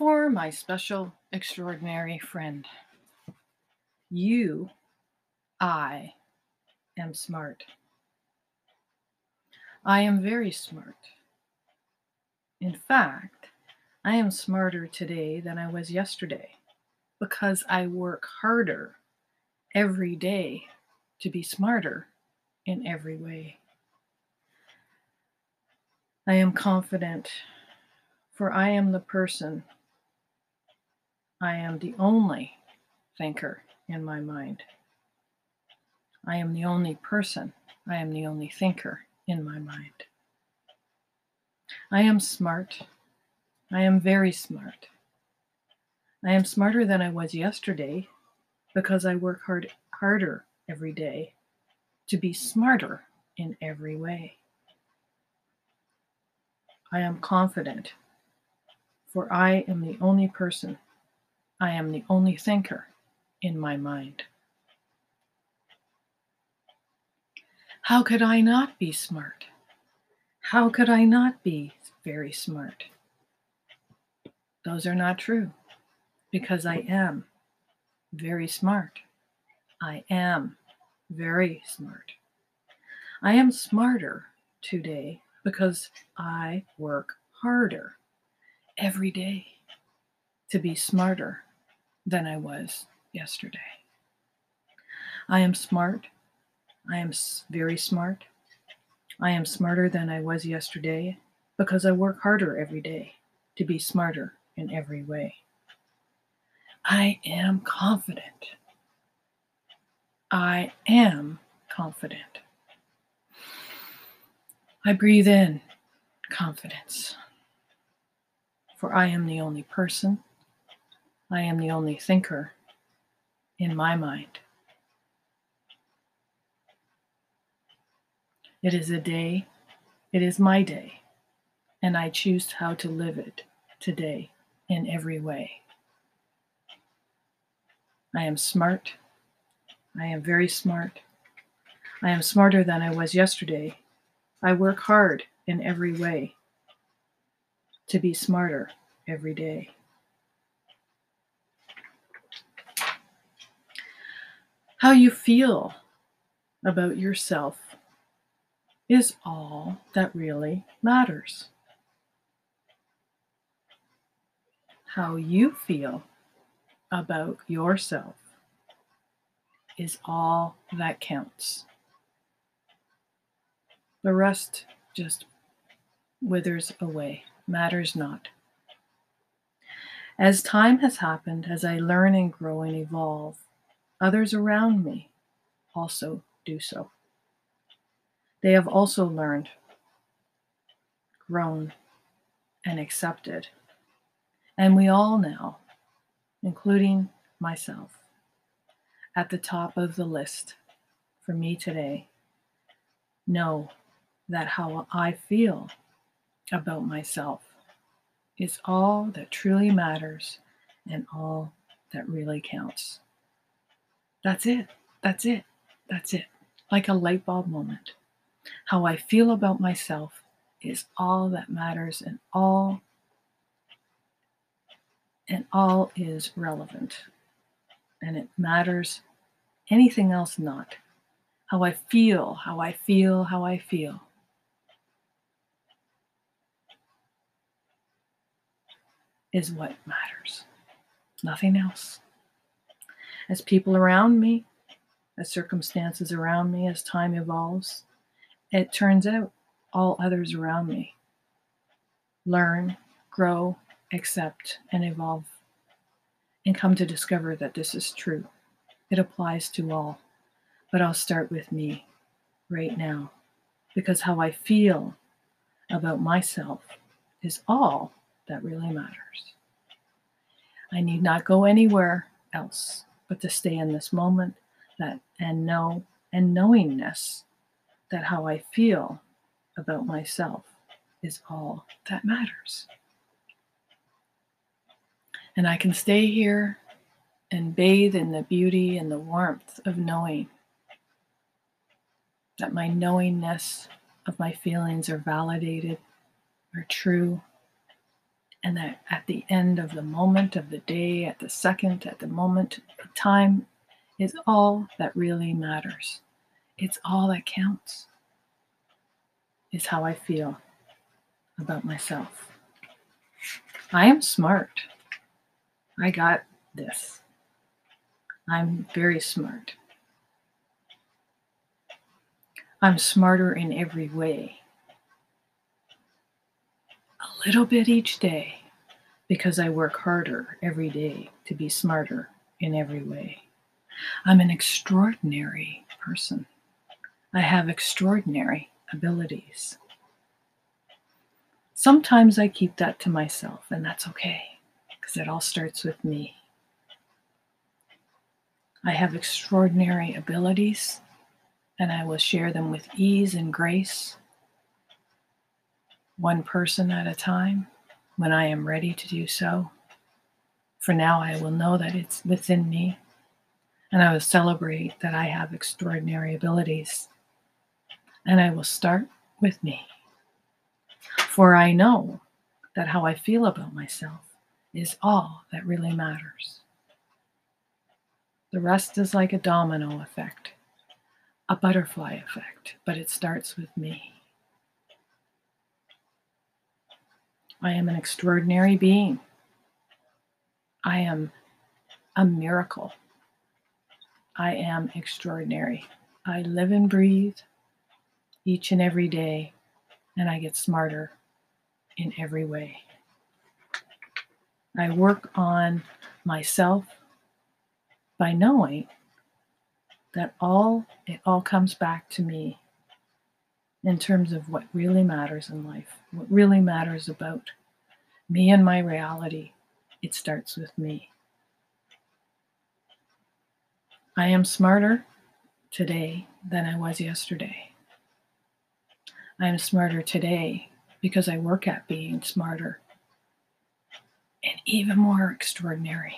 For my special, extraordinary friend, you, I, am smart. I am very smart. In fact, I am smarter today than I was yesterday because I work harder every day to be smarter in every way. I am confident, for I am the person, I am the only thinker in my mind. I am the only person, I am the only thinker in my mind. I am smart. I am very smart. I am smarter than I was yesterday because I work hard harder every day to be smarter in every way. I am confident, for I am the only person, I am the only thinker in my mind. How could I not be smart? How could I not be very smart? Those are not true because I am very smart. I am very smart. I am smarter today because I work harder every day to be smarter than I was yesterday. I am smart. I am very smart. I am smarter than I was yesterday because I work harder every day to be smarter in every way. I am confident. I am confident. I breathe in confidence, for I am the only person, I am the only thinker in my mind. It is a day, it is my day, and I choose how to live it today in every way. I am smart. I am very smart. I am smarter than I was yesterday. I work hard in every way to be smarter every day. How you feel about yourself is all that really matters. How you feel about yourself is all that counts. The rest just withers away, matters not. As time has happened, as I learn and grow and evolve, others around me also do so. They have also learned, grown, and accepted. And we all now, including myself, at the top of the list for me today, know that how I feel about myself is all that truly matters and all that really counts. That's it. That's it. That's it. Like a light bulb moment. How I feel about myself is all that matters and all and all is relevant. And it matters anything else not. How I feel, how I feel, how I feel. Is what matters. Nothing else. As people around me, as circumstances around me, as time evolves, it turns out all others around me learn, grow, accept, and evolve, and come to discover that this is true. It applies to all, but I'll start with me right now because how I feel about myself is all that really matters. I need not go anywhere else but to stay in this moment that and know and knowingness that how I feel about myself is all that matters. And I can stay here and bathe in the beauty and the warmth of knowing that my knowingness of my feelings are validated, are true, And that at the end of the moment, of the day, at the second, at the moment, the time is all that really matters. It's all that counts, is how I feel about myself. I am smart. I got this. I'm very smart. I'm smarter in every way. Little bit each day because I work harder every day to be smarter in every way. I'm an extraordinary person. I have extraordinary abilities. Sometimes I keep that to myself, and that's okay because it all starts with me. I have extraordinary abilities, and I will share them with ease and grace, one person at a time, when I am ready to do so. For now, I will know that it's within me, and I will celebrate that I have extraordinary abilities. And I will start with me. For I know that how I feel about myself is all that really matters. The rest is like a domino effect, a butterfly effect, but it starts with me. I am an extraordinary being. I am a miracle. I am extraordinary. I live and breathe each and every day, and I get smarter in every way. I work on myself by knowing that all it all comes back to me in terms of what really matters in life, what really matters about me and my reality. It starts with me. I am smarter today than I was yesterday. I am smarter today because I work at being smarter and even more extraordinary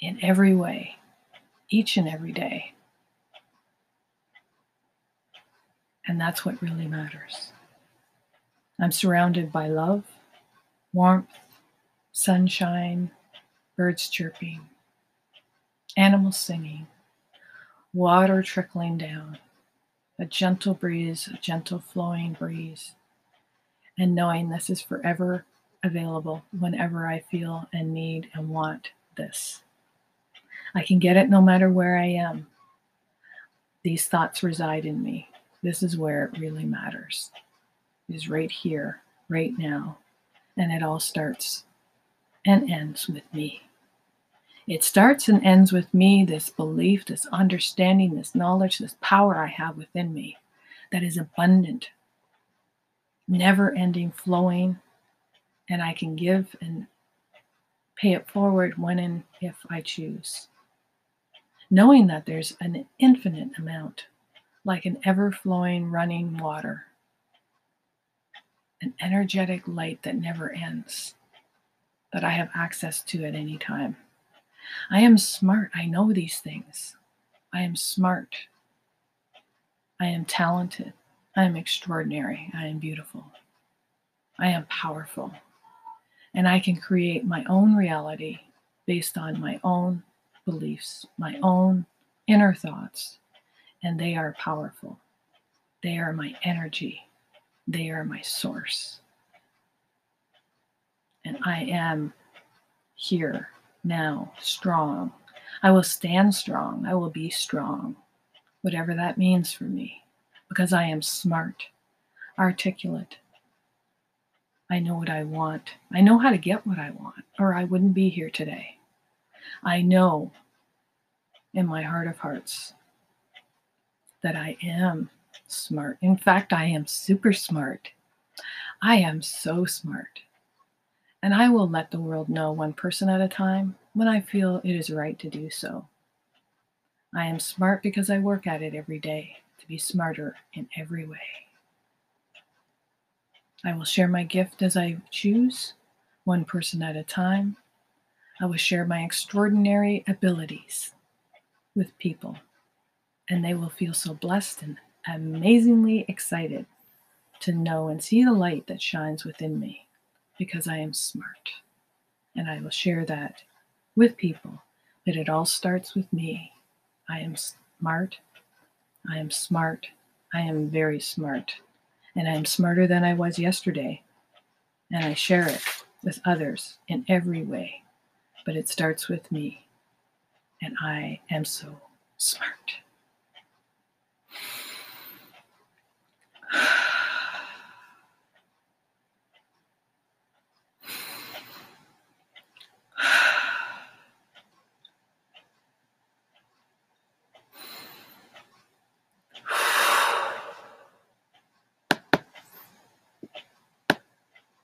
in every way, each and every day. And that's what really matters. I'm surrounded by love, warmth, sunshine, birds chirping, animals singing, water trickling down, a gentle breeze, a gentle flowing breeze, and knowing this is forever available whenever I feel and need and want this. I can get it no matter where I am. These thoughts reside in me. This is where it really matters. Is right here, right now. And it all starts and ends with me. It starts and ends with me, this belief, this understanding, this knowledge, this power I have within me that is abundant, never ending, flowing, and I can give and pay it forward when and if I choose. Knowing that there's an infinite amount, like an ever flowing running water, an energetic light that never ends, that I have access to at any time. I am smart. I know these things. I am smart. I am talented. I am extraordinary. I am beautiful. I am powerful and I can create my own reality based on my own beliefs, my own inner thoughts, and they are powerful. They are my energy, they are my source. And I am here now, strong. I will stand strong. I will be strong, whatever that means for me, because I am smart, articulate, I know what I want. I know how to get what I want, or I wouldn't be here today. I know in my heart of hearts that I am smart. In fact, I am super smart. I am so smart. And I will let the world know one person at a time when I feel it is right to do so. I am smart because I work at it every day to be smarter in every way. I will share my gift as I choose, one person at a time. I will share my extraordinary abilities with people, and they will feel so blessed and amazingly excited to know and see the light that shines within me because I am smart. And I will share that with people. But it all starts with me. I am smart. I am smart. I am very smart. And I am smarter than I was yesterday. And I share it with others in every way. But it starts with me. And I am so smart.